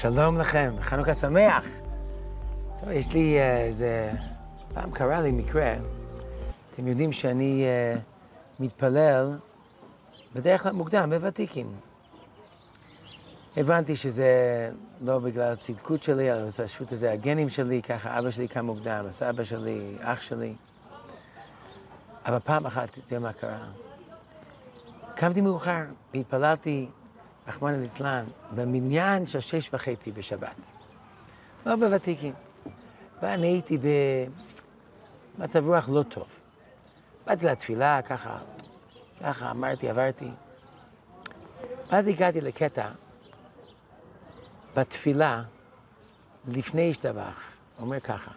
שלום לכם, חנוכה שמח. טוב, יש לי uh, איזה... פעם קרה לי מקרה, אתם יודעים שאני uh, מתפלל בדרך כלל מוקדם, בוותיקין. הבנתי שזה לא בגלל הצדקות שלי, אלא פשוט זה הגנים שלי, ככה אבא שלי קם מוקדם, הסבא שלי, אח שלי. אבל פעם אחת, יודע מה קרה? קמתי מאוחר והתפללתי רחמנא ליצלן, במניין של שש וחצי בשבת. לא בוותיקים. ואני הייתי במצב רוח לא טוב. באתי לתפילה, ככה, ככה אמרתי, עברתי. ואז הגעתי לקטע בתפילה, לפני השתבח, אומר ככה,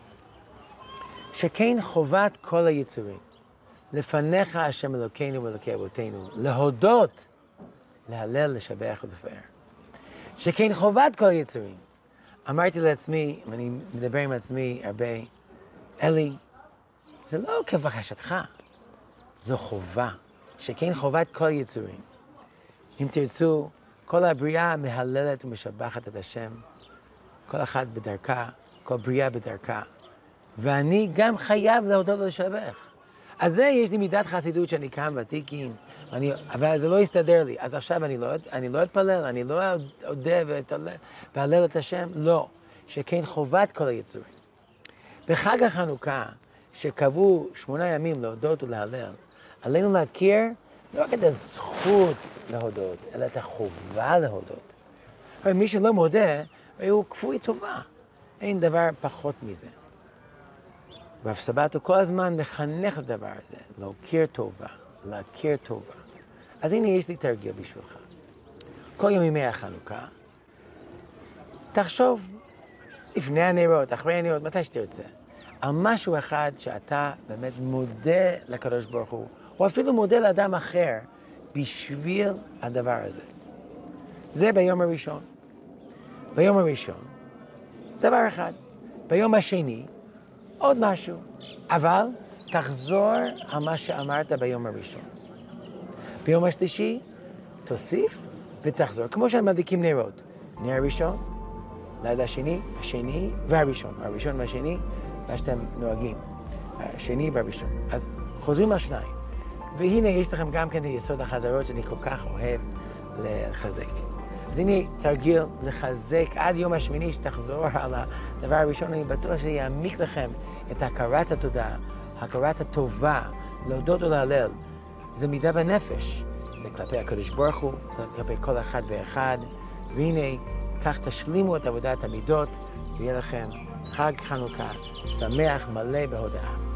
שכן חובת כל היצורים, לפניך השם אלוקינו ואלוקי אבותינו, להודות להלל, לשבח ולפאר. שכן חובת כל יצורים. אמרתי לעצמי, ואני מדבר עם עצמי הרבה, אלי, זה לא כבקשתך, זו חובה. שכן חובת כל יצורים. אם תרצו, כל הבריאה מהללת ומשבחת את השם, כל אחת בדרכה, כל בריאה בדרכה. ואני גם חייב להודות ולשבח. אז זה, יש לי מידת חסידות שאני קם ותיקין, אני, אבל זה לא יסתדר לי. אז עכשיו אני לא, אני לא אתפלל, אני לא אודה ואהלל את השם? לא. שכן חובת כל היצורים. בחג החנוכה, שקבעו שמונה ימים להודות ולהלל, עלינו להכיר לא רק את הזכות להודות, אלא את החובה להודות. אבל מי שלא מודה, הוא כפוי טובה. אין דבר פחות מזה. רב סבתו כל הזמן מחנך לדבר הזה, להכיר טובה, להכיר טובה. אז הנה יש לי תרגיל בשבילך. כל יום ימי החנוכה, תחשוב לפני הנרות, אחרי הנרות, מתי שתרצה, על משהו אחד שאתה באמת מודה לקדוש ברוך הוא, או אפילו מודה לאדם אחר בשביל הדבר הזה. זה ביום הראשון. ביום הראשון, דבר אחד. ביום השני, עוד משהו. אבל תחזור על מה שאמרת ביום הראשון. ביום השלישי, תוסיף ותחזור. כמו שמדליקים נרות. נר ראשון, לילה שני, השני והראשון. הראשון והשני, מה שאתם נוהגים. השני והראשון. אז חוזרים על שניים. והנה יש לכם גם כן יסוד החזרות שאני כל כך אוהב לחזק. אז הנה תרגיל לחזק עד יום השמיני שתחזור על הדבר הראשון, אני בטוח שזה יעמיק לכם את הכרת התודה, הכרת הטובה, להודות ולהלל. זה מידה בנפש, זה כלפי הקדוש ברוך הוא, זה כלפי כל אחד ואחד, והנה, כך תשלימו את עבודת המידות, ויהיה לכם חג חנוכה שמח מלא בהודעה.